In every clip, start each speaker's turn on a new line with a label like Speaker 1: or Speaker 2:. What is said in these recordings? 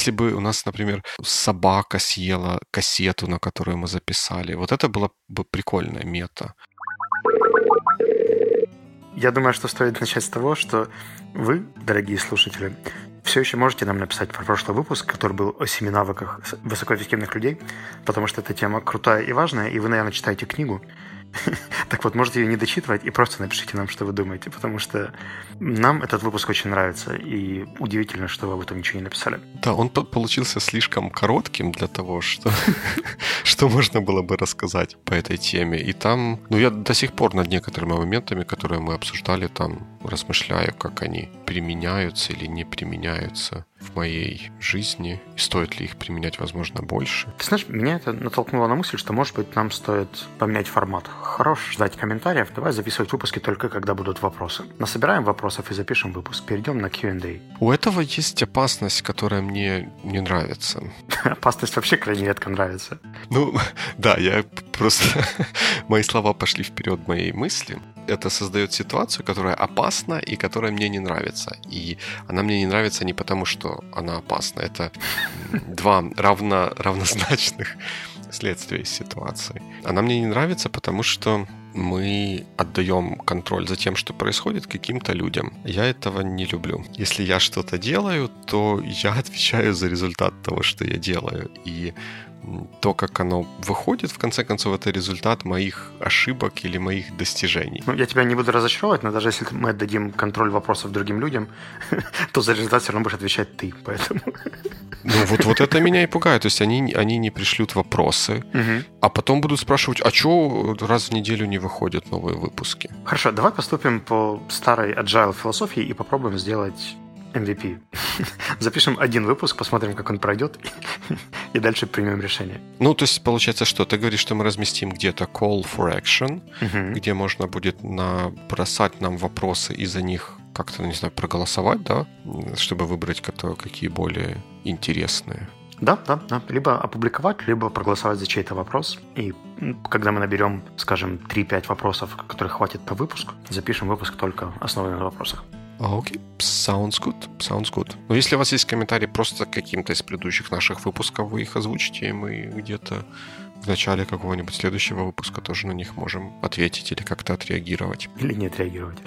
Speaker 1: Если бы у нас, например, собака съела кассету, на которую мы записали, вот это было бы прикольная мета.
Speaker 2: Я думаю, что стоит начать с того, что вы, дорогие слушатели, все еще можете нам написать про прошлый выпуск, который был о семи навыках высокоэффективных людей, потому что эта тема крутая и важная, и вы, наверное, читаете книгу, Так вот, можете ее не дочитывать и просто напишите нам, что вы думаете, потому что нам этот выпуск очень нравится, и удивительно, что вы об этом ничего не написали.
Speaker 1: Да, он получился слишком коротким для того, что, что можно было бы рассказать по этой теме. И там, ну, я до сих пор над некоторыми моментами, которые мы обсуждали, там размышляю, как они применяются или не применяются в моей жизни, и стоит ли их применять, возможно, больше.
Speaker 2: Ты знаешь, меня это натолкнуло на мысль, что, может быть, нам стоит поменять формат. Хорош ждать комментариев, давай записывать выпуски только когда будут вопросы. Насобираем вопросов и запишем выпуск. Перейдем на Q&A.
Speaker 1: У этого есть опасность, которая мне не нравится.
Speaker 2: Опасность вообще крайне редко нравится.
Speaker 1: Ну, да, я просто... Мои слова пошли вперед моей мысли это создает ситуацию, которая опасна и которая мне не нравится. И она мне не нравится не потому, что она опасна. Это два равно, равнозначных следствия ситуации. Она мне не нравится, потому что мы отдаем контроль за тем, что происходит, каким-то людям. Я этого не люблю. Если я что-то делаю, то я отвечаю за результат того, что я делаю. И то, как оно выходит, в конце концов, это результат моих ошибок или моих достижений.
Speaker 2: Ну, я тебя не буду разочаровывать, но даже если мы отдадим контроль вопросов другим людям, то за результат все равно будешь отвечать ты, поэтому...
Speaker 1: Ну, вот, вот это меня и пугает. То есть они, они не пришлют вопросы, угу. а потом будут спрашивать, а что раз в неделю не выходят новые выпуски?
Speaker 2: Хорошо, давай поступим по старой agile философии и попробуем сделать MVP. Запишем один выпуск, посмотрим, как он пройдет, и дальше примем решение.
Speaker 1: Ну, то есть, получается, что? Ты говоришь, что мы разместим где-то call for action, uh-huh. где можно будет набросать нам вопросы и за них как-то, не знаю, проголосовать, да, чтобы выбрать какие более интересные.
Speaker 2: Да, да, да. Либо опубликовать, либо проголосовать за чей-то вопрос. И когда мы наберем, скажем, 3-5 вопросов, которых хватит на выпуск, запишем выпуск только основанный на вопросах.
Speaker 1: А, окей, sounds good, sounds good. Но если у вас есть комментарии просто каким-то из предыдущих наших выпусков, вы их озвучите, и мы где-то в начале какого-нибудь следующего выпуска тоже на них можем ответить или как-то отреагировать.
Speaker 2: Или не отреагировать.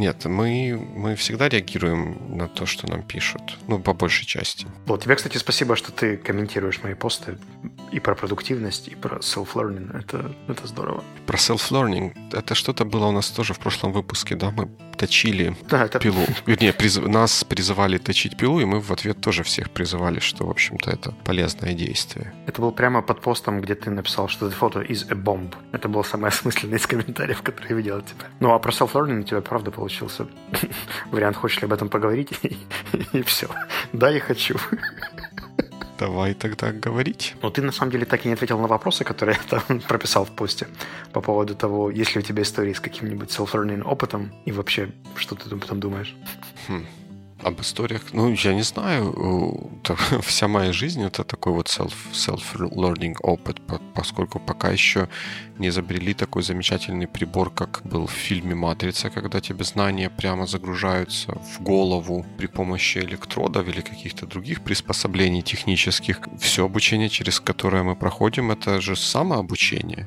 Speaker 1: Нет, мы, мы всегда реагируем на то, что нам пишут. Ну, по большей части.
Speaker 2: Вот, тебе, кстати, спасибо, что ты комментируешь мои посты и про продуктивность, и про self-learning. Это, это здорово.
Speaker 1: Про self-learning. Это что-то было у нас тоже в прошлом выпуске, да? Мы точили да, это... пилу. Вернее, приз... нас призывали точить пилу, и мы в ответ тоже всех призывали, что, в общем-то, это полезное действие.
Speaker 2: Это был прямо под постом, где ты написал, что это фото is a bomb. Это было самое осмысленное из комментариев, которые я видел от тебя. Ну, а про self-learning у тебя, правда, получился вариант, хочешь ли об этом поговорить, и все. Да, я хочу.
Speaker 1: Давай тогда говорить.
Speaker 2: Но ты на самом деле так и не ответил на вопросы, которые я там прописал в посте по поводу того, есть ли у тебя истории с каким-нибудь self-learning опытом и вообще, что ты там думаешь.
Speaker 1: Хм. Об историях, ну, я не знаю. Вся моя жизнь это такой вот self, self-learning опыт, поскольку пока еще не изобрели такой замечательный прибор, как был в фильме «Матрица», когда тебе знания прямо загружаются в голову при помощи электродов или каких-то других приспособлений технических. Все обучение, через которое мы проходим, это же самообучение.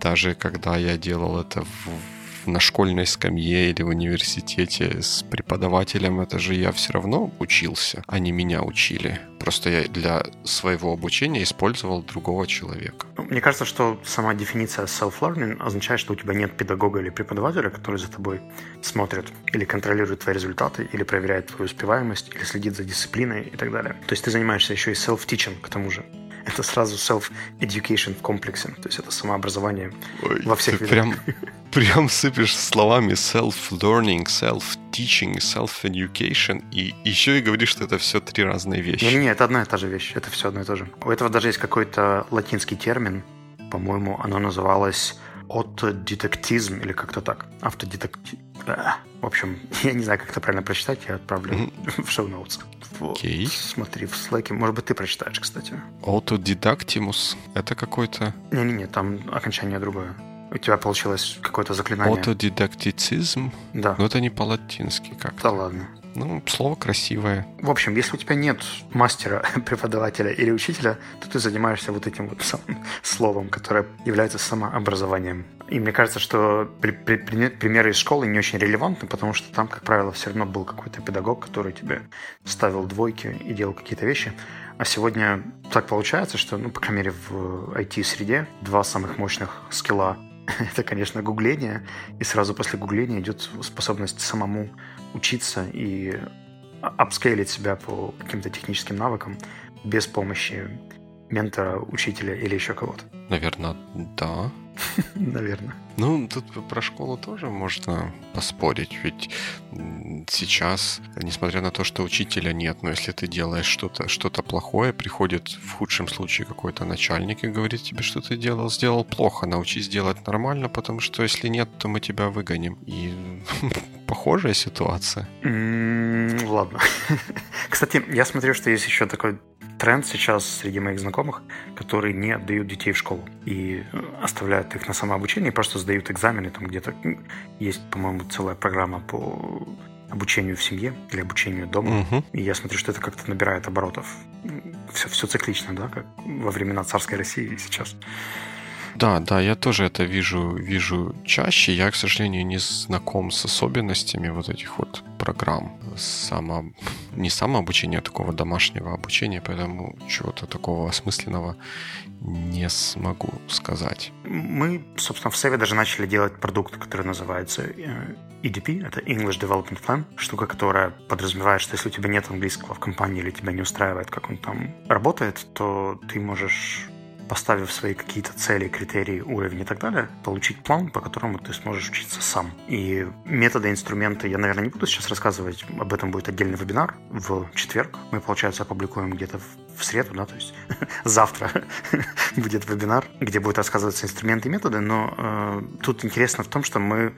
Speaker 1: Даже когда я делал это в на школьной скамье или в университете с преподавателем, это же я все равно учился, они меня учили. Просто я для своего обучения использовал другого человека.
Speaker 2: Ну, мне кажется, что сама дефиниция self-learning означает, что у тебя нет педагога или преподавателя, который за тобой смотрит или контролирует твои результаты, или проверяет твою успеваемость, или следит за дисциплиной и так далее. То есть ты занимаешься еще и self-teaching к тому же это сразу self-education в комплексе. То есть это самообразование Ой, во всех
Speaker 1: видах. Прям, прям сыпешь словами self-learning, self-teaching, self-education, и еще и говоришь, что это все три разные вещи.
Speaker 2: Не-не, это одна и та же вещь, это все одно и то же. У этого даже есть какой-то латинский термин, по-моему, оно называлось автодетектизм или как-то так. Автодетектизм. В общем, я не знаю, как это правильно прочитать, я отправлю в шоу-ноутс.
Speaker 1: Окей.
Speaker 2: Смотри, в слайке. Может быть, ты прочитаешь, кстати.
Speaker 1: Autodidactimus. Это какой-то...
Speaker 2: Не-не-не, там окончание другое. У тебя получилось какое-то заклинание.
Speaker 1: Autodidacticism?
Speaker 2: Да.
Speaker 1: Но это не по-латински как -то.
Speaker 2: Да ладно.
Speaker 1: Ну, слово красивое.
Speaker 2: В общем, если у тебя нет мастера, преподавателя или учителя, то ты занимаешься вот этим вот самым словом, которое является самообразованием. И мне кажется, что при, при, при, примеры из школы не очень релевантны, потому что там, как правило, все равно был какой-то педагог, который тебе ставил двойки и делал какие-то вещи. А сегодня так получается, что, ну, по крайней мере, в IT-среде два самых мощных скилла это, конечно, гугление. И сразу после гугления идет способность самому учиться и апскейлить себя по каким-то техническим навыкам без помощи ментора, учителя или еще кого-то.
Speaker 1: Наверное, да.
Speaker 2: Наверное.
Speaker 1: Ну, тут про школу тоже можно поспорить, ведь сейчас, несмотря на то, что учителя нет, но если ты делаешь что-то что плохое, приходит в худшем случае какой-то начальник и говорит тебе, что ты делал, сделал плохо, научись делать нормально, потому что если нет, то мы тебя выгоним. И похожая ситуация.
Speaker 2: Ладно. Кстати, я смотрю, что есть еще такой тренд сейчас среди моих знакомых, которые не отдают детей в школу и э, оставляют их на самообучение, и просто сдают экзамены. Там где-то есть, по-моему, целая программа по обучению в семье или обучению дома. Угу. И я смотрю, что это как-то набирает оборотов. Все, все циклично, да, как во времена царской России сейчас.
Speaker 1: Да, да, я тоже это вижу, вижу чаще. Я, к сожалению, не знаком с особенностями вот этих вот программ само, не самообучения, а такого домашнего обучения, поэтому чего-то такого осмысленного не смогу сказать.
Speaker 2: Мы, собственно, в Севе даже начали делать продукт, который называется э, EDP, это English Development Plan, штука, которая подразумевает, что если у тебя нет английского в компании или тебя не устраивает, как он там работает, то ты можешь поставив свои какие-то цели, критерии, уровень и так далее, получить план, по которому ты сможешь учиться сам. И методы, инструменты я, наверное, не буду сейчас рассказывать, об этом будет отдельный вебинар в четверг. Мы, получается, опубликуем где-то в среду, да, то есть завтра будет вебинар, где будет рассказываться инструменты и методы, но э, тут интересно в том, что мы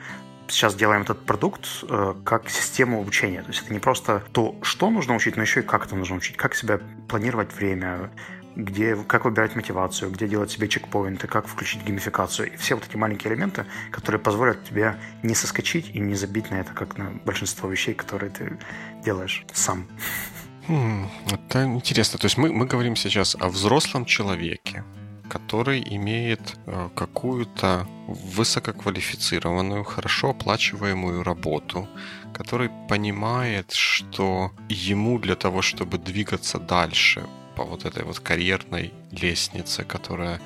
Speaker 2: сейчас делаем этот продукт э, как систему обучения. То есть это не просто то, что нужно учить, но еще и как это нужно учить, как себя планировать время, где, как выбирать мотивацию, где делать себе чекпоинты, как включить геймификацию. И все вот эти маленькие элементы, которые позволят тебе не соскочить и не забить на это, как на большинство вещей, которые ты делаешь сам.
Speaker 1: Хм, это интересно. То есть мы, мы говорим сейчас о взрослом человеке, который имеет э, какую-то высококвалифицированную, хорошо оплачиваемую работу, который понимает, что ему для того, чтобы двигаться дальше, по вот этой вот карьерной лестнице, которая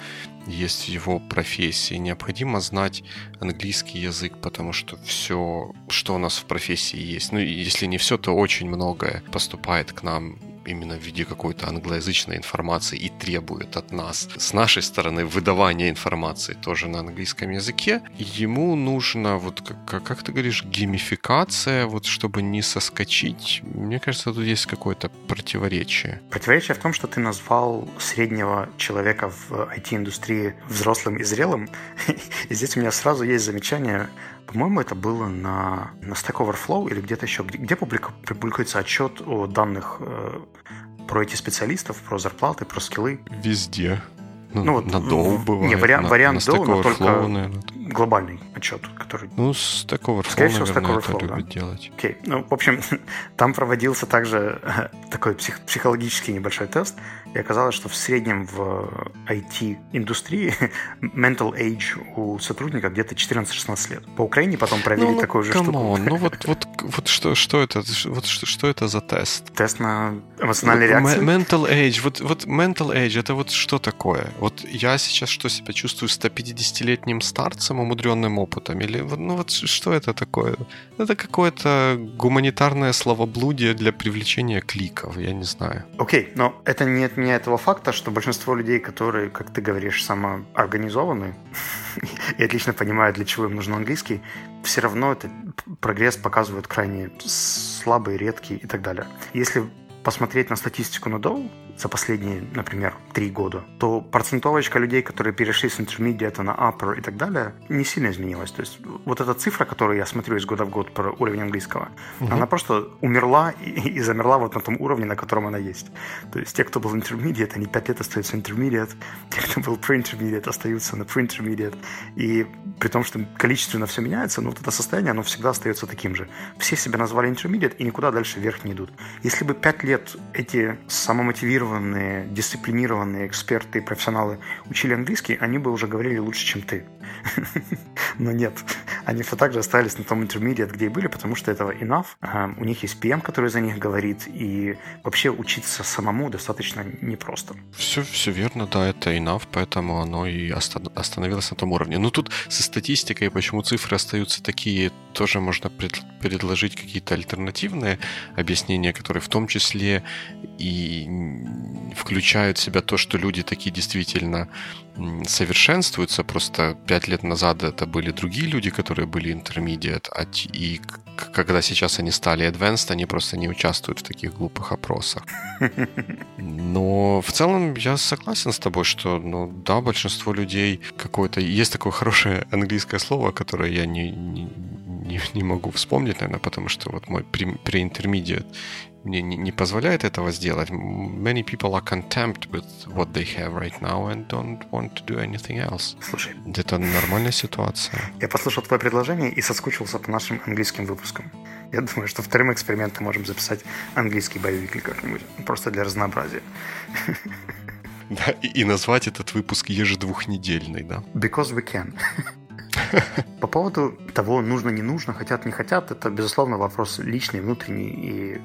Speaker 1: есть в его профессии. Необходимо знать английский язык, потому что все, что у нас в профессии есть, ну, если не все, то очень многое поступает к нам именно в виде какой-то англоязычной информации и требует от нас с нашей стороны выдавания информации тоже на английском языке, ему нужно, вот как, как ты говоришь, геймификация, вот чтобы не соскочить. Мне кажется, тут есть какое-то противоречие.
Speaker 2: Противоречие в том, что ты назвал среднего человека в IT-индустрии взрослым и зрелым. И здесь у меня сразу есть замечание по-моему, это было на, на Stack Overflow или где-то еще, где, где публикуется отчет о данных э, про эти специалистов, про зарплаты, про скиллы.
Speaker 1: Везде. Ну, ну вот на Dow бывает. Не,
Speaker 2: вариант,
Speaker 1: на,
Speaker 2: вариант на Dow, но только наверное. глобальный отчет, который...
Speaker 1: Ну, Stack Overflow, Скорее всего, Stack Overflow, это да. любит делать.
Speaker 2: Окей. Ну, в общем, там проводился также такой псих, психологический небольшой тест, и оказалось, что в среднем в IT-индустрии mental age у сотрудника где-то 14-16 лет. По Украине потом провели ну, ну, такую же штуку.
Speaker 1: On. Ну вот, вот, вот что, что это? Вот что, что это за тест?
Speaker 2: Тест на эмоциональные реакции?
Speaker 1: Mental age. Вот, вот mental age это вот что такое? Вот я сейчас что себя чувствую 150-летним старцем, умудренным опытом? Или ну вот что это такое? Это какое-то гуманитарное словоблудие для привлечения кликов, я не знаю.
Speaker 2: Окей, okay, но это не отменяет того факта, что большинство людей, которые, как ты говоришь, самоорганизованы и отлично понимают, для чего им нужен английский, все равно это прогресс показывает крайне слабый, редкий и так далее. Если посмотреть на статистику на Dow, за последние, например, три года, то процентовочка людей, которые перешли с intermediate на upper и так далее, не сильно изменилась. То есть вот эта цифра, которую я смотрю из года в год про уровень английского, угу. она просто умерла и, и замерла вот на том уровне, на котором она есть. То есть те, кто был intermediate, они пять лет остаются intermediate, те, кто был pre-intermediate, остаются на pre-intermediate. И при том, что количественно все меняется, но вот это состояние, оно всегда остается таким же. Все себя назвали intermediate и никуда дальше вверх не идут. Если бы пять лет эти самомотивированные, дисциплинированные эксперты и профессионалы учили английский, они бы уже говорили лучше, чем ты. Но нет, они все так же остались на том intermediate, где и были, потому что этого enough. У них есть PM, который за них говорит, и вообще учиться самому достаточно непросто.
Speaker 1: Все, все верно, да, это enough, поэтому оно и остановилось на том уровне. Но тут со статистикой, почему цифры остаются такие, тоже можно предложить какие-то альтернативные объяснения, которые в том числе и включают в себя то, что люди такие действительно совершенствуются. Просто пять лет назад это были другие люди, которые были intermediate, а и когда сейчас они стали advanced, они просто не участвуют в таких глупых опросах. Но в целом я согласен с тобой, что, ну да, большинство людей какое-то... Есть такое хорошее английское слово, которое я не, не, не, не могу вспомнить, наверное, потому что вот мой pre-intermediate мне не, не позволяет этого сделать. Many people are content with what they have right now and don't want to do anything else.
Speaker 2: Слушай.
Speaker 1: Это нормальная ситуация.
Speaker 2: Я послушал твое предложение и соскучился по нашим английским выпускам. Я думаю, что вторым экспериментом можем записать английский боевик как-нибудь. Просто для разнообразия.
Speaker 1: Да, и, и назвать этот выпуск ежедвухнедельный, да?
Speaker 2: Because we can. По поводу того, нужно, не нужно, хотят, не хотят, это, безусловно, вопрос личный, внутренний, и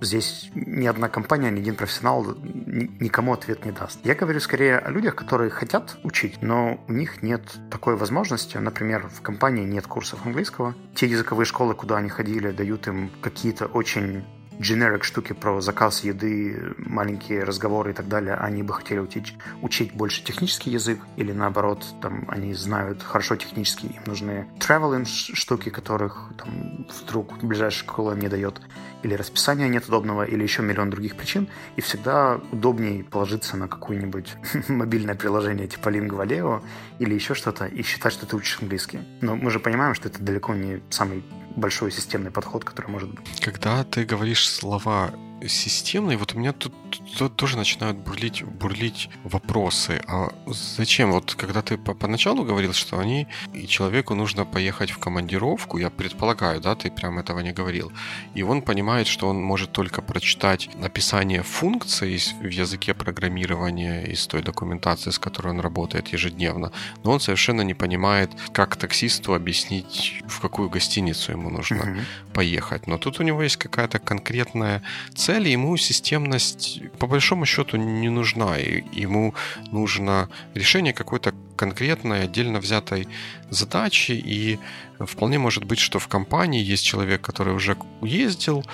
Speaker 2: здесь ни одна компания, ни один профессионал никому ответ не даст. Я говорю скорее о людях, которые хотят учить, но у них нет такой возможности. Например, в компании нет курсов английского. Те языковые школы, куда они ходили, дают им какие-то очень generic штуки про заказ еды, маленькие разговоры и так далее, они бы хотели учить, учить больше технический язык, или наоборот, там, они знают хорошо технический, им нужны traveling штуки, которых там, вдруг ближайшая школа не дает, или расписания нет удобного, или еще миллион других причин, и всегда удобнее положиться на какое-нибудь мобильное приложение типа Lingua или еще что-то, и считать, что ты учишь английский. Но мы же понимаем, что это далеко не самый большой системный подход, который может быть.
Speaker 1: Когда ты говоришь слова системный, вот у меня тут, тут тоже начинают бурлить, бурлить вопросы. А зачем? Вот когда ты по поначалу говорил, что они и человеку нужно поехать в командировку, я предполагаю, да, ты прям этого не говорил, и он понимает, что он может только прочитать описание функции в языке программирования из той документации, с которой он работает ежедневно, но он совершенно не понимает, как таксисту объяснить, в какую гостиницу ему нужно mm-hmm. поехать. Но тут у него есть какая-то конкретная цель, цели ему системность по большому счету не нужна. И ему нужно решение какой-то конкретной, отдельно взятой задачи. И вполне может быть, что в компании есть человек, который уже ездил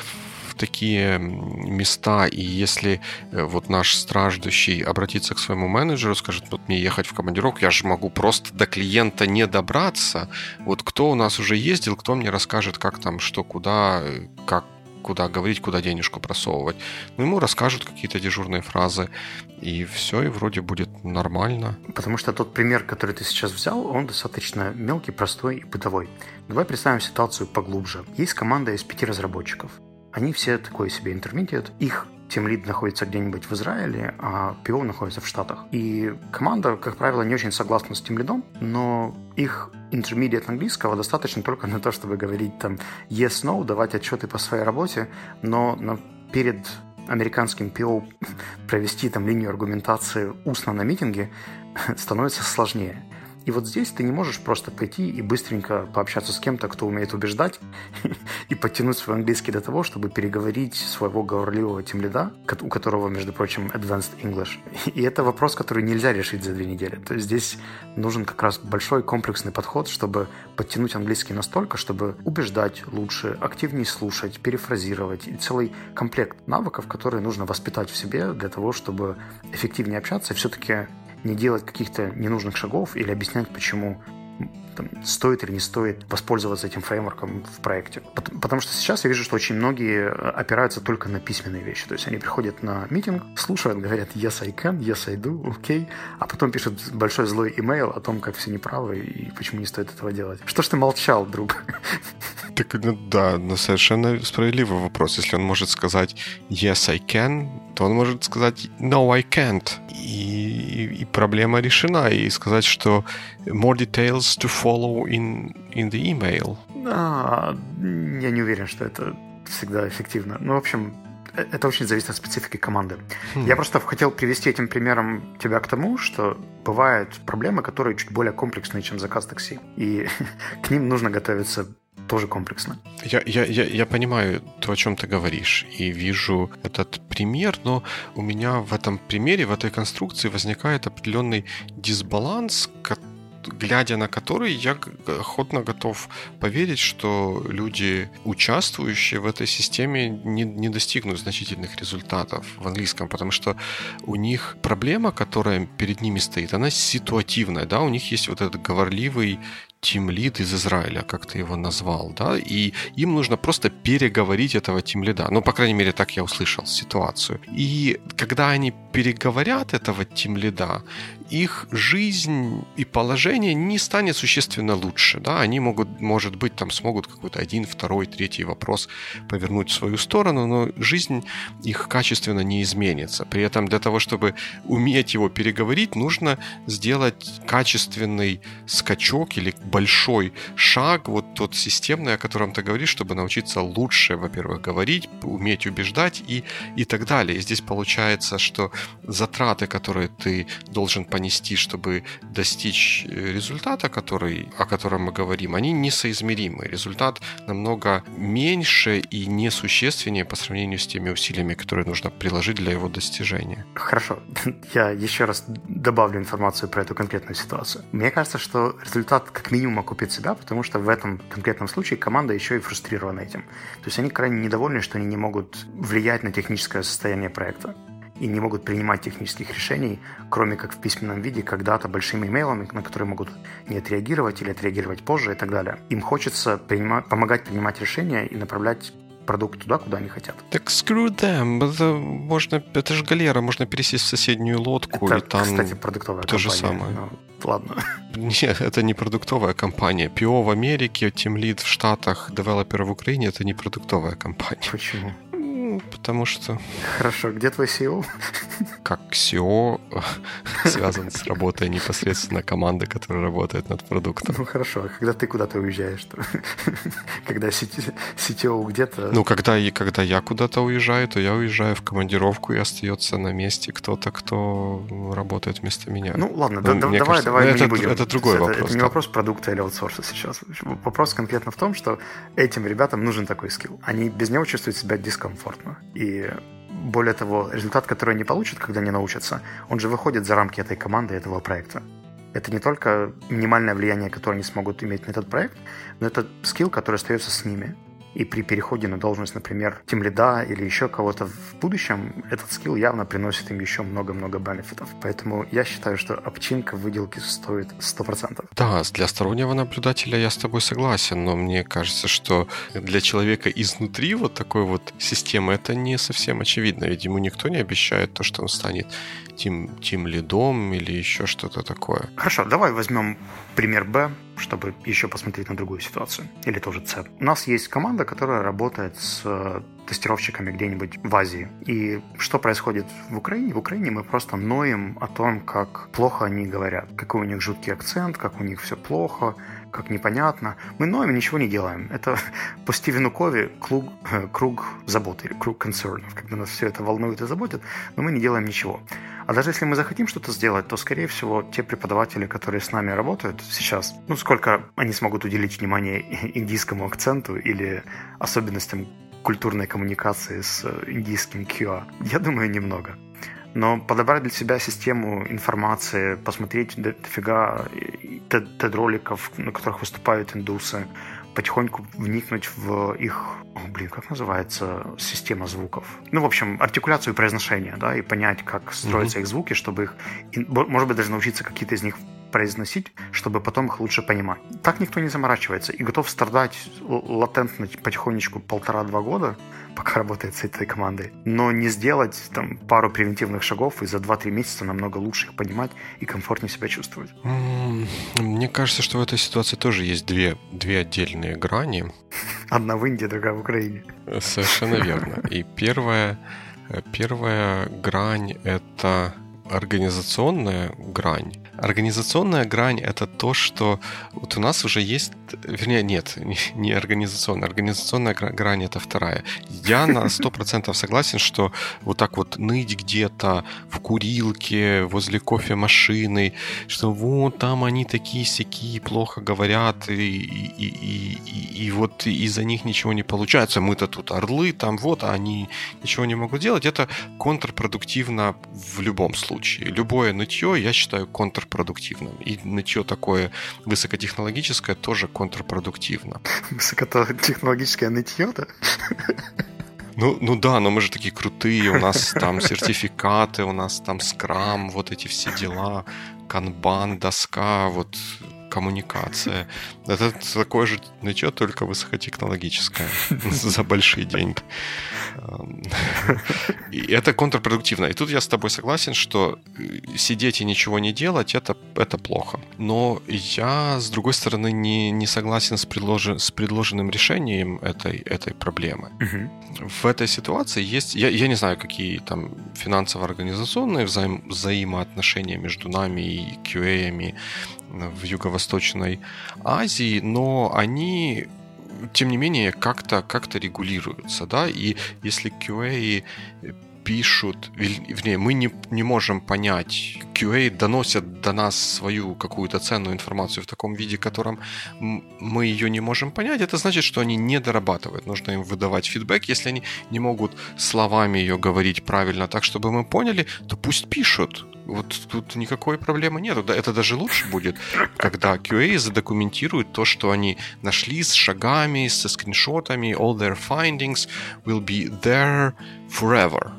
Speaker 1: в такие места, и если э, вот наш страждущий обратится к своему менеджеру, скажет, вот мне ехать в командировку, я же могу просто до клиента не добраться, вот кто у нас уже ездил, кто мне расскажет, как там, что, куда, э, как куда говорить, куда денежку просовывать. Ну, ему расскажут какие-то дежурные фразы, и все, и вроде будет нормально.
Speaker 2: Потому что тот пример, который ты сейчас взял, он достаточно мелкий, простой и бытовой. Давай представим ситуацию поглубже. Есть команда из пяти разработчиков. Они все такой себе интермедиат. Их тем лид находится где-нибудь в Израиле, а PO находится в Штатах. И команда, как правило, не очень согласна с тем лидом, но их intermediate английского достаточно только на то, чтобы говорить там yes, no, давать отчеты по своей работе, но на, перед американским PO провести там линию аргументации устно на митинге становится сложнее. И вот здесь ты не можешь просто пойти и быстренько пообщаться с кем-то, кто умеет убеждать, и подтянуть свой английский до того, чтобы переговорить своего говорливого тимлида, у которого, между прочим, advanced English. И это вопрос, который нельзя решить за две недели. То есть здесь нужен как раз большой комплексный подход, чтобы подтянуть английский настолько, чтобы убеждать лучше, активнее слушать, перефразировать. И целый комплект навыков, которые нужно воспитать в себе для того, чтобы эффективнее общаться и все-таки не делать каких-то ненужных шагов или объяснять, почему там, стоит или не стоит воспользоваться этим фреймворком в проекте. Потому что сейчас я вижу, что очень многие опираются только на письменные вещи. То есть они приходят на митинг, слушают, говорят yes I can, yes I do, окей, okay, а потом пишут большой злой имейл о том, как все неправы и почему не стоит этого делать. Что ж ты молчал, друг?
Speaker 1: Так, ну, да, но совершенно справедливый вопрос. Если он может сказать yes I can, то он может сказать no I can't. И, и проблема решена. И сказать, что more details to follow in, in the email.
Speaker 2: А, я не уверен, что это всегда эффективно. Ну, в общем, э, это очень зависит от специфики команды. Хм. Я просто хотел привести этим примером тебя к тому, что бывают проблемы, которые чуть более комплексные, чем заказ такси. И к ним нужно готовиться тоже комплексно.
Speaker 1: Я, я, я, я понимаю то, о чем ты говоришь, и вижу этот пример, но у меня в этом примере, в этой конструкции возникает определенный дисбаланс, глядя на который я охотно готов поверить, что люди, участвующие в этой системе, не, не достигнут значительных результатов в английском, потому что у них проблема, которая перед ними стоит, она ситуативная, да, у них есть вот этот говорливый тимлид из Израиля, как ты его назвал, да, и им нужно просто переговорить этого тимлида. Ну, по крайней мере, так я услышал ситуацию. И когда они переговорят этого тимлида, их жизнь и положение не станет существенно лучше. Да? Они могут, может быть, там смогут какой-то один, второй, третий вопрос повернуть в свою сторону, но жизнь их качественно не изменится. При этом для того, чтобы уметь его переговорить, нужно сделать качественный скачок или большой шаг, вот тот системный, о котором ты говоришь, чтобы научиться лучше, во-первых, говорить, уметь убеждать и, и так далее. И здесь получается, что затраты, которые ты должен понять, понести, чтобы достичь э, результата, который, о котором мы говорим, они несоизмеримы. Результат намного меньше и несущественнее по сравнению с теми усилиями, которые нужно приложить для его достижения.
Speaker 2: Хорошо. Я еще раз добавлю информацию про эту конкретную ситуацию. Мне кажется, что результат как минимум окупит себя, потому что в этом конкретном случае команда еще и фрустрирована этим. То есть они крайне недовольны, что они не могут влиять на техническое состояние проекта и не могут принимать технических решений, кроме как в письменном виде, когда-то большими имейлами, на которые могут не отреагировать или отреагировать позже и так далее. Им хочется принимать, помогать принимать решения и направлять продукт туда, куда они хотят.
Speaker 1: Так screw them. Это, можно, это же галера, можно пересесть в соседнюю лодку.
Speaker 2: Это,
Speaker 1: и там
Speaker 2: кстати, продуктовая
Speaker 1: то
Speaker 2: компания.
Speaker 1: же самое.
Speaker 2: Ну, ладно.
Speaker 1: Нет, это не продуктовая компания. PO в Америке, Team Lead в Штатах, девелопер в Украине – это не продуктовая компания.
Speaker 2: Почему?
Speaker 1: Потому что...
Speaker 2: Хорошо, где твой SEO?
Speaker 1: Как SEO связан с работой непосредственно команды, которая работает над продуктом.
Speaker 2: Ну хорошо, а когда ты куда-то уезжаешь, когда CTO где-то...
Speaker 1: Ну, когда, и когда я куда-то уезжаю, то я уезжаю в командировку, и остается на месте кто-то, кто работает вместо меня.
Speaker 2: Ну, ладно, ну, да, давай, кажется, давай
Speaker 1: это, не будем. Это другой это, вопрос.
Speaker 2: Это не да. вопрос продукта или аутсорса сейчас. Вопрос конкретно в том, что этим ребятам нужен такой скилл. Они без него чувствуют себя дискомфортно. И более того, результат, который они получат, когда они научатся, он же выходит за рамки этой команды, этого проекта. Это не только минимальное влияние, которое они смогут иметь на этот проект, но это скилл, который остается с ними. И при переходе на должность, например, тем лида или еще кого-то в будущем, этот скилл явно приносит им еще много-много бенефитов. Поэтому я считаю, что обчинка выделки стоит 100%.
Speaker 1: Да, для стороннего наблюдателя я с тобой согласен, но мне кажется, что для человека изнутри вот такой вот системы это не совсем очевидно. Ведь ему никто не обещает то, что он станет тим, тим лидом или еще что-то такое.
Speaker 2: Хорошо, давай возьмем пример Б, чтобы еще посмотреть на другую ситуацию. Или тоже С. У нас есть команда, которая работает с э, тестировщиками где-нибудь в Азии. И что происходит в Украине? В Украине мы просто ноем о том, как плохо они говорят, какой у них жуткий акцент, как у них все плохо, как непонятно. Мы ноем, ничего не делаем. Это по Стивену Кови круг, э, круг заботы или круг концернов, когда нас все это волнует и заботит, но мы не делаем ничего. А даже если мы захотим что-то сделать, то, скорее всего, те преподаватели, которые с нами работают сейчас, ну, сколько они смогут уделить внимание индийскому акценту или особенностям культурной коммуникации с индийским QA, я думаю, немного. Но подобрать для себя систему информации, посмотреть дофига TED-роликов, на которых выступают индусы, потихоньку вникнуть в их, о, блин, как называется система звуков? Ну, в общем, артикуляцию и произношение, да, и понять, как строятся mm-hmm. их звуки, чтобы их, может быть, даже научиться какие-то из них произносить, чтобы потом их лучше понимать. Так никто не заморачивается и готов страдать латентно потихонечку полтора-два года, пока работает с этой командой, но не сделать там пару превентивных шагов и за 2-3 месяца намного лучше их понимать и комфортнее себя чувствовать.
Speaker 1: Мне кажется, что в этой ситуации тоже есть две, две отдельные грани.
Speaker 2: Одна в Индии, другая в Украине.
Speaker 1: Совершенно верно. И первая, первая грань — это организационная грань. Организационная грань — это то, что вот у нас уже есть... Вернее, нет, не организационная. Организационная грань — это вторая. Я на 100% согласен, что вот так вот ныть где-то в курилке, возле кофемашины, что вот там они такие сякие, плохо говорят, и, и, и, и, и вот из-за них ничего не получается. Мы-то тут орлы, там вот, а они ничего не могут делать. Это контрпродуктивно в любом случае. Любое нытье, я считаю, контр контрпродуктивным. И нытье такое высокотехнологическое тоже контрпродуктивно.
Speaker 2: Высокотехнологическое нытье, да?
Speaker 1: Ну, ну да, но мы же такие крутые, у нас там сертификаты, у нас там скрам, вот эти все дела, канбан, доска, вот коммуникация. Это такое же ничего, только высокотехнологическое за большие деньги. И это контрпродуктивно. И тут я с тобой согласен, что э, сидеть и ничего не делать это, это плохо. Но я, с другой стороны, не, не согласен с, предложен, с предложенным решением этой, этой проблемы. Угу. В этой ситуации есть... Я, я не знаю, какие там финансово-организационные взаим, взаимоотношения между нами и QA в Юго-Восточной Азии, но они тем не менее, как-то как регулируются, да, и если QA пишут, вернее, мы не, не можем понять, QA доносят до нас свою какую-то ценную информацию в таком виде, в котором мы ее не можем понять, это значит, что они не дорабатывают. Нужно им выдавать фидбэк. Если они не могут словами ее говорить правильно так, чтобы мы поняли, то пусть пишут. Вот тут никакой проблемы нет. Это даже лучше будет, когда QA задокументирует то, что они нашли с шагами, со скриншотами, all their findings will be there forever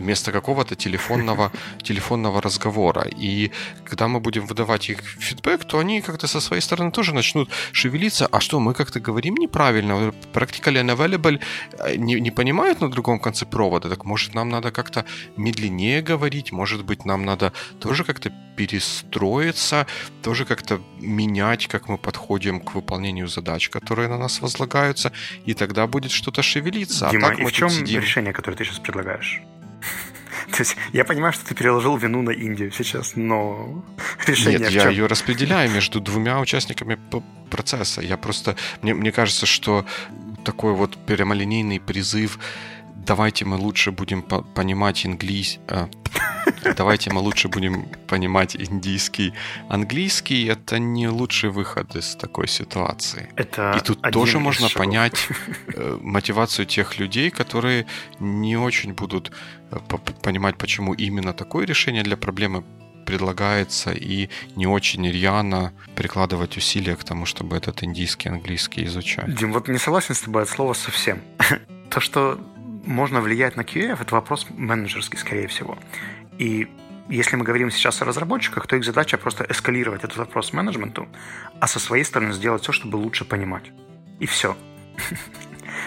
Speaker 1: вместо какого-то телефонного, телефонного разговора. И когда мы будем выдавать их фидбэк, то они как-то со своей стороны тоже начнут шевелиться. А что, мы как-то говорим неправильно? Practically unavailable э, не, не понимают на другом конце провода. Так может нам надо как-то медленнее говорить? Может быть нам надо тоже как-то перестроиться, тоже как-то менять, как мы подходим к выполнению задач, которые на нас возлагаются, и тогда будет что-то шевелиться.
Speaker 2: А Дима, а так и в чем сидим... решение, которое ты сейчас предлагаешь? То есть я понимаю, что ты переложил вину на Индию сейчас, но решение
Speaker 1: Нет, я ее распределяю между двумя участниками процесса. Я просто... Мне, мне кажется, что такой вот прямолинейный призыв давайте мы лучше будем по понимать английский, э, давайте мы лучше будем понимать индийский. Английский — это не лучший выход из такой ситуации. Это И тут тоже можно шагов. понять э, мотивацию тех людей, которые не очень будут э, понимать, почему именно такое решение для проблемы предлагается и не очень рьяно прикладывать усилия к тому, чтобы этот индийский английский изучать.
Speaker 2: Дим, вот не согласен с тобой от слова совсем. То, что можно влиять на QA, это вопрос менеджерский, скорее всего. И если мы говорим сейчас о разработчиках, то их задача просто эскалировать этот вопрос менеджменту, а со своей стороны сделать все, чтобы лучше понимать. И все.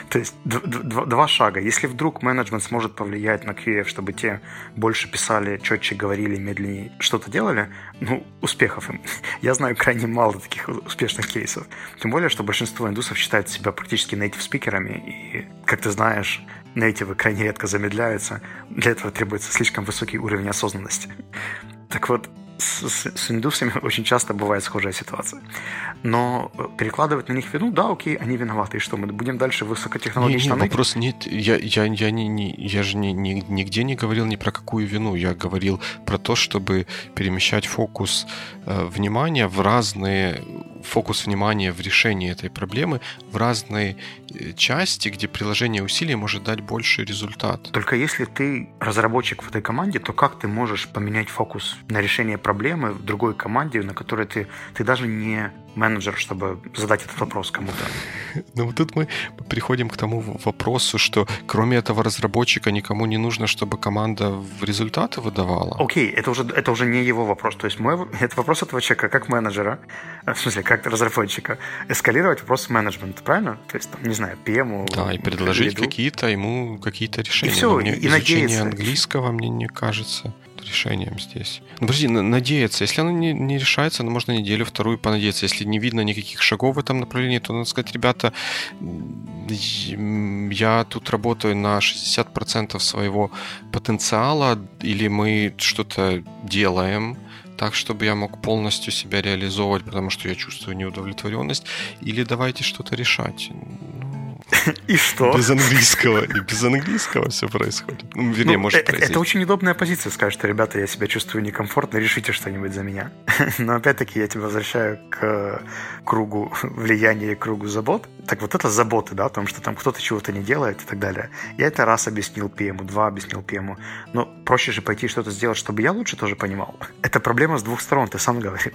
Speaker 2: То есть два шага. Если вдруг менеджмент сможет повлиять на QF, чтобы те больше писали, четче говорили, медленнее что-то делали, ну, успехов им. Я знаю крайне мало таких успешных кейсов. Тем более, что большинство индусов считают себя практически native спикерами. И, как ты знаешь, нейтивы крайне редко замедляются. Для этого требуется слишком высокий уровень осознанности. Так вот, с, с, индусами очень часто бывает схожая ситуация. Но перекладывать на них вину, да, окей, они виноваты. И что, мы будем дальше высокотехнологично
Speaker 1: не, не, вопрос нет. Я, я, я, не, не, я же не, не, нигде не говорил ни про какую вину. Я говорил про то, чтобы перемещать фокус э, внимания в разные фокус внимания в решении этой проблемы в разные э, части, где приложение усилий может дать больший результат.
Speaker 2: Только если ты разработчик в этой команде, то как ты можешь поменять фокус на решение проблемы в другой команде, на которой ты, ты даже не менеджер, чтобы задать этот вопрос кому-то.
Speaker 1: Ну вот тут мы приходим к тому вопросу, что кроме этого разработчика никому не нужно, чтобы команда результаты выдавала.
Speaker 2: Окей, это уже, это уже не его вопрос. То есть мой, это вопрос этого человека как менеджера, в смысле, как разработчика, эскалировать вопрос менеджмента, правильно? То есть, там, не знаю, PM.
Speaker 1: Да, и предложить какие-то ему какие-то решения. И все, Но мне и, изучение английского, мне не кажется решением здесь. Ну, подожди, надеяться. Если оно не, не решается, ну, можно неделю, вторую понадеяться. Если не видно никаких шагов в этом направлении, то надо сказать, ребята, я тут работаю на 60% своего потенциала, или мы что-то делаем, так, чтобы я мог полностью себя реализовывать, потому что я чувствую неудовлетворенность, или давайте что-то решать.
Speaker 2: И что?
Speaker 1: Без английского. И без английского все происходит. Ну, вернее, ну, может
Speaker 2: это, это очень удобная позиция, сказать, что, ребята, я себя чувствую некомфортно, решите что-нибудь за меня. Но опять-таки я тебя возвращаю к кругу влияния и кругу забот. Так вот это заботы, да, о том, что там кто-то чего-то не делает и так далее. Я это раз объяснил PM, два объяснил PM. Но проще же пойти что-то сделать, чтобы я лучше тоже понимал. Это проблема с двух сторон, ты сам говорил.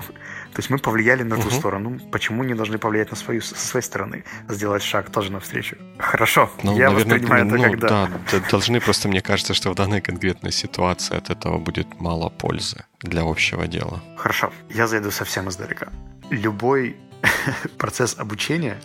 Speaker 2: То есть мы повлияли на ту угу. сторону. Почему не должны повлиять на свою, со своей стороны? Сделать шаг тоже навстречу. Хорошо,
Speaker 1: ну, я наверное, воспринимаю это ну, когда... Да, должны просто, мне кажется, что в данной конкретной ситуации от этого будет мало пользы для общего дела.
Speaker 2: Хорошо, я зайду совсем издалека. Любой процесс обучения,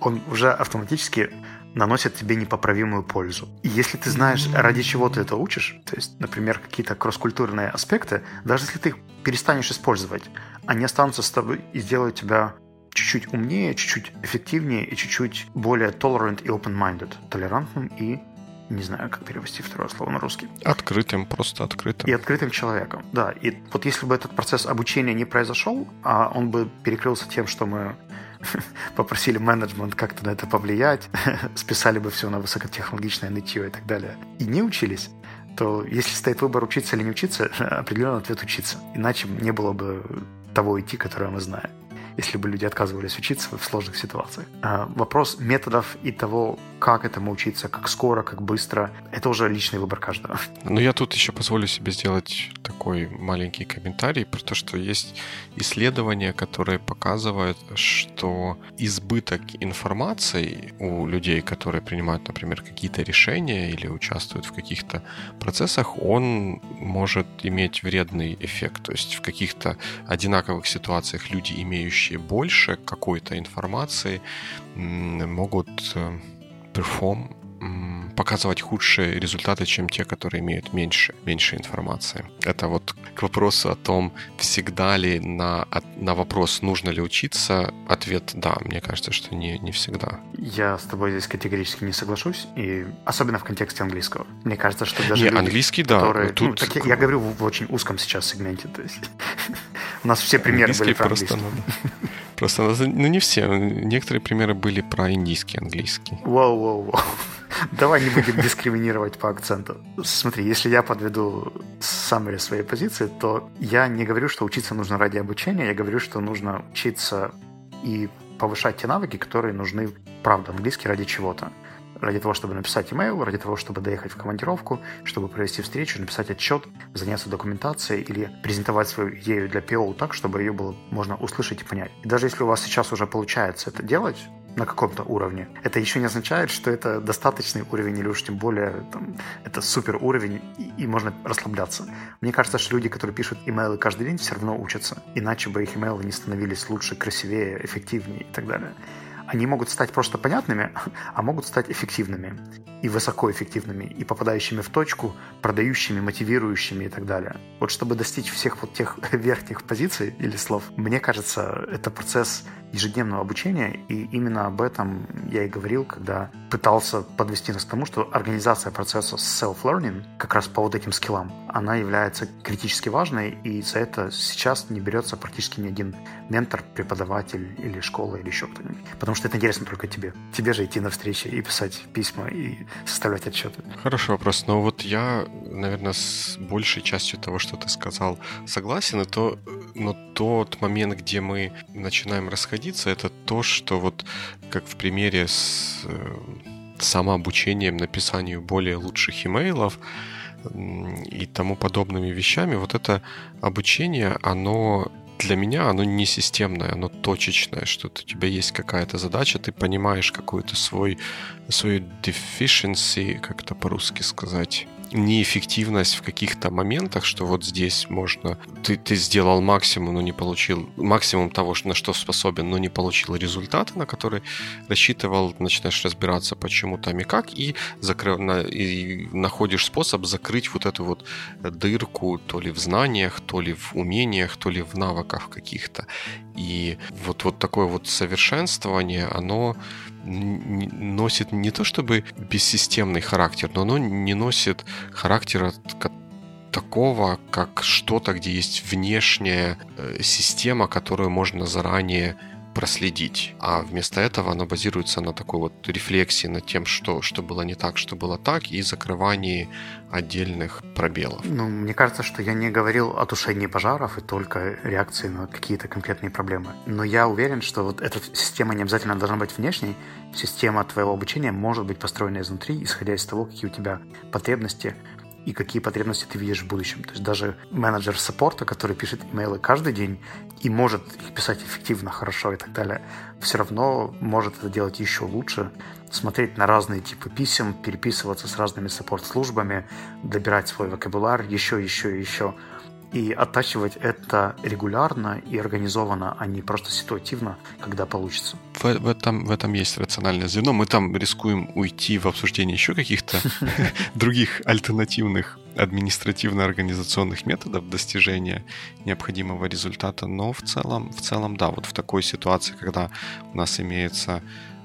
Speaker 2: он уже автоматически наносит тебе непоправимую пользу. И если ты знаешь, ради чего ты это учишь, то есть, например, какие-то кросс-культурные аспекты, даже если ты их перестанешь использовать, они останутся с тобой и сделают тебя чуть-чуть умнее, чуть-чуть эффективнее и чуть-чуть более tolerant и open-minded, толерантным и не знаю, как перевести второе слово на русский.
Speaker 1: Открытым, просто открытым.
Speaker 2: И открытым человеком, да. И вот если бы этот процесс обучения не произошел, а он бы перекрылся тем, что мы попросили менеджмент как-то на это повлиять, списали бы все на высокотехнологичное нытье и так далее, и не учились, то если стоит выбор учиться или не учиться, определенный ответ учиться. Иначе не было бы того идти, которое мы знаем если бы люди отказывались учиться в сложных ситуациях. А вопрос методов и того, как этому учиться, как скоро, как быстро, это уже личный выбор каждого.
Speaker 1: Ну, я тут еще позволю себе сделать такой маленький комментарий про то, что есть исследования, которые показывают, что избыток информации у людей, которые принимают, например, какие-то решения или участвуют в каких-то процессах, он может иметь вредный эффект. То есть в каких-то одинаковых ситуациях люди, имеющие больше какой-то информации, могут э, perform показывать худшие результаты, чем те, которые имеют меньше, меньше информации. Это вот к вопросу о том, всегда ли на, на вопрос, нужно ли учиться, ответ «да». Мне кажется, что не, не всегда.
Speaker 2: Я с тобой здесь категорически не соглашусь, и особенно в контексте английского. Мне кажется, что даже
Speaker 1: не,
Speaker 2: люди,
Speaker 1: английский, да. Которые,
Speaker 2: тут... ну, так я, я говорю в, в очень узком сейчас сегменте. То есть у нас все примеры были про английский.
Speaker 1: Просто, ну не все. Некоторые примеры были про индийский английский.
Speaker 2: Воу-воу-воу. Давай не будем дискриминировать по акценту. Смотри, если я подведу summary своей позиции, то я не говорю, что учиться нужно ради обучения, я говорю, что нужно учиться и повышать те навыки, которые нужны, правда, английский ради чего-то. Ради того, чтобы написать имейл, ради того, чтобы доехать в командировку, чтобы провести встречу, написать отчет, заняться документацией или презентовать свою идею для PO так, чтобы ее было можно услышать и понять. И даже если у вас сейчас уже получается это делать, на каком-то уровне. Это еще не означает, что это достаточный уровень или уж тем более там, это супер уровень и, и можно расслабляться. Мне кажется, что люди, которые пишут имейлы каждый день, все равно учатся. Иначе бы их имейлы не становились лучше, красивее, эффективнее и так далее. Они могут стать просто понятными, а могут стать эффективными и высокоэффективными, и попадающими в точку, продающими, мотивирующими и так далее. Вот чтобы достичь всех вот тех верхних позиций или слов, мне кажется, это процесс ежедневного обучения, и именно об этом я и говорил, когда пытался подвести нас к тому, что организация процесса self-learning как раз по вот этим скиллам, она является критически важной, и за это сейчас не берется практически ни один ментор, преподаватель или школа или еще кто-нибудь. Потому что это интересно только тебе. Тебе же идти на встречи и писать письма, и составлять отчеты.
Speaker 1: Хороший вопрос. Но вот я, наверное, с большей частью того, что ты сказал, согласен, и то, но тот момент, где мы начинаем расходиться, это то, что вот как в примере с э, самообучением написанию более лучших имейлов, и тому подобными вещами, вот это обучение, оно для меня оно не системное, оно точечное, что у тебя есть какая-то задача, ты понимаешь какую-то свой, свою deficiency, как это по-русски сказать, неэффективность в каких-то моментах, что вот здесь можно... Ты, ты сделал максимум, но не получил... Максимум того, на что способен, но не получил результаты, на которые рассчитывал, начинаешь разбираться, почему там и как, и, закрыв, на, и находишь способ закрыть вот эту вот дырку то ли в знаниях, то ли в умениях, то ли в навыках каких-то. И вот, вот такое вот совершенствование, оно носит не то чтобы бессистемный характер, но оно не носит характера такого, как что-то, где есть внешняя э, система, которую можно заранее проследить. А вместо этого оно базируется на такой вот рефлексии над тем, что, что было не так, что было так, и закрывании отдельных пробелов.
Speaker 2: Ну, мне кажется, что я не говорил о тушении пожаров и только реакции на какие-то конкретные проблемы. Но я уверен, что вот эта система не обязательно должна быть внешней. Система твоего обучения может быть построена изнутри, исходя из того, какие у тебя потребности, и какие потребности ты видишь в будущем. То есть даже менеджер саппорта, который пишет имейлы каждый день и может их писать эффективно, хорошо и так далее, все равно может это делать еще лучше, смотреть на разные типы писем, переписываться с разными саппорт-службами, добирать свой вокабуляр, еще, еще, еще и оттачивать это регулярно и организованно, а не просто ситуативно, когда получится.
Speaker 1: В, в, этом, в этом есть рациональное звено. Мы там рискуем уйти в обсуждение еще каких-то других альтернативных административно-организационных методов достижения необходимого результата, но в целом, в целом, да, вот в такой ситуации, когда у нас имеется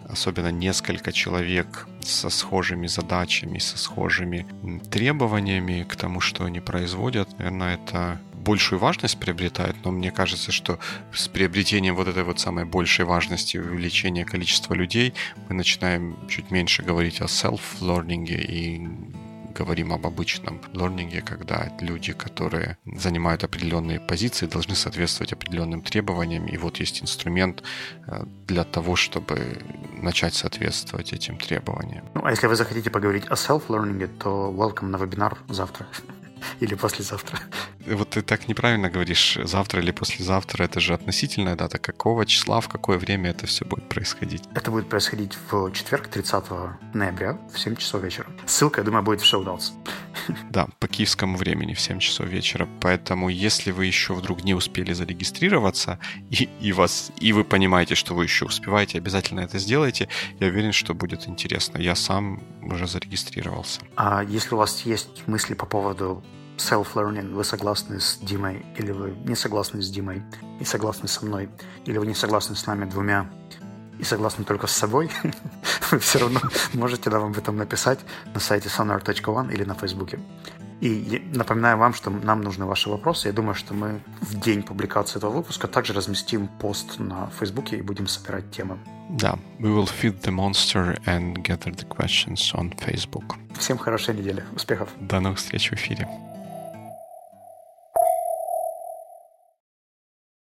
Speaker 1: особенно несколько человек со схожими задачами, со схожими требованиями к тому, что они производят, наверное, это большую важность приобретает, но мне кажется, что с приобретением вот этой вот самой большей важности увеличения количества людей мы начинаем чуть меньше говорить о self-learning и говорим об обычном лернинге, когда люди, которые занимают определенные позиции, должны соответствовать определенным требованиям. И вот есть инструмент э, для того, чтобы начать соответствовать этим требованиям.
Speaker 2: Ну, а если вы захотите поговорить о self-learning, то welcome на вебинар завтра. Или послезавтра.
Speaker 1: Вот ты так неправильно говоришь, завтра или послезавтра. Это же относительная дата. Какого числа, в какое время это все будет происходить?
Speaker 2: Это будет происходить в четверг, 30 ноября, в 7 часов вечера. Ссылка, я думаю, будет в шоу notes.
Speaker 1: Да, по киевскому времени в 7 часов вечера. Поэтому, если вы еще вдруг не успели зарегистрироваться, и, и, вас, и вы понимаете, что вы еще успеваете, обязательно это сделайте. Я уверен, что будет интересно. Я сам уже зарегистрировался.
Speaker 2: А если у вас есть мысли по поводу self-learning, вы согласны с Димой, или вы не согласны с Димой, и согласны со мной, или вы не согласны с нами двумя, и согласны только с собой, вы все равно можете нам об этом написать на сайте sonar.one или на Фейсбуке. И напоминаю вам, что нам нужны ваши вопросы. Я думаю, что мы в день публикации этого выпуска также разместим пост на Фейсбуке и будем собирать темы.
Speaker 1: Да, we will feed the monster and gather the questions on Facebook.
Speaker 2: Всем хорошей недели. Успехов.
Speaker 1: До новых встреч в эфире.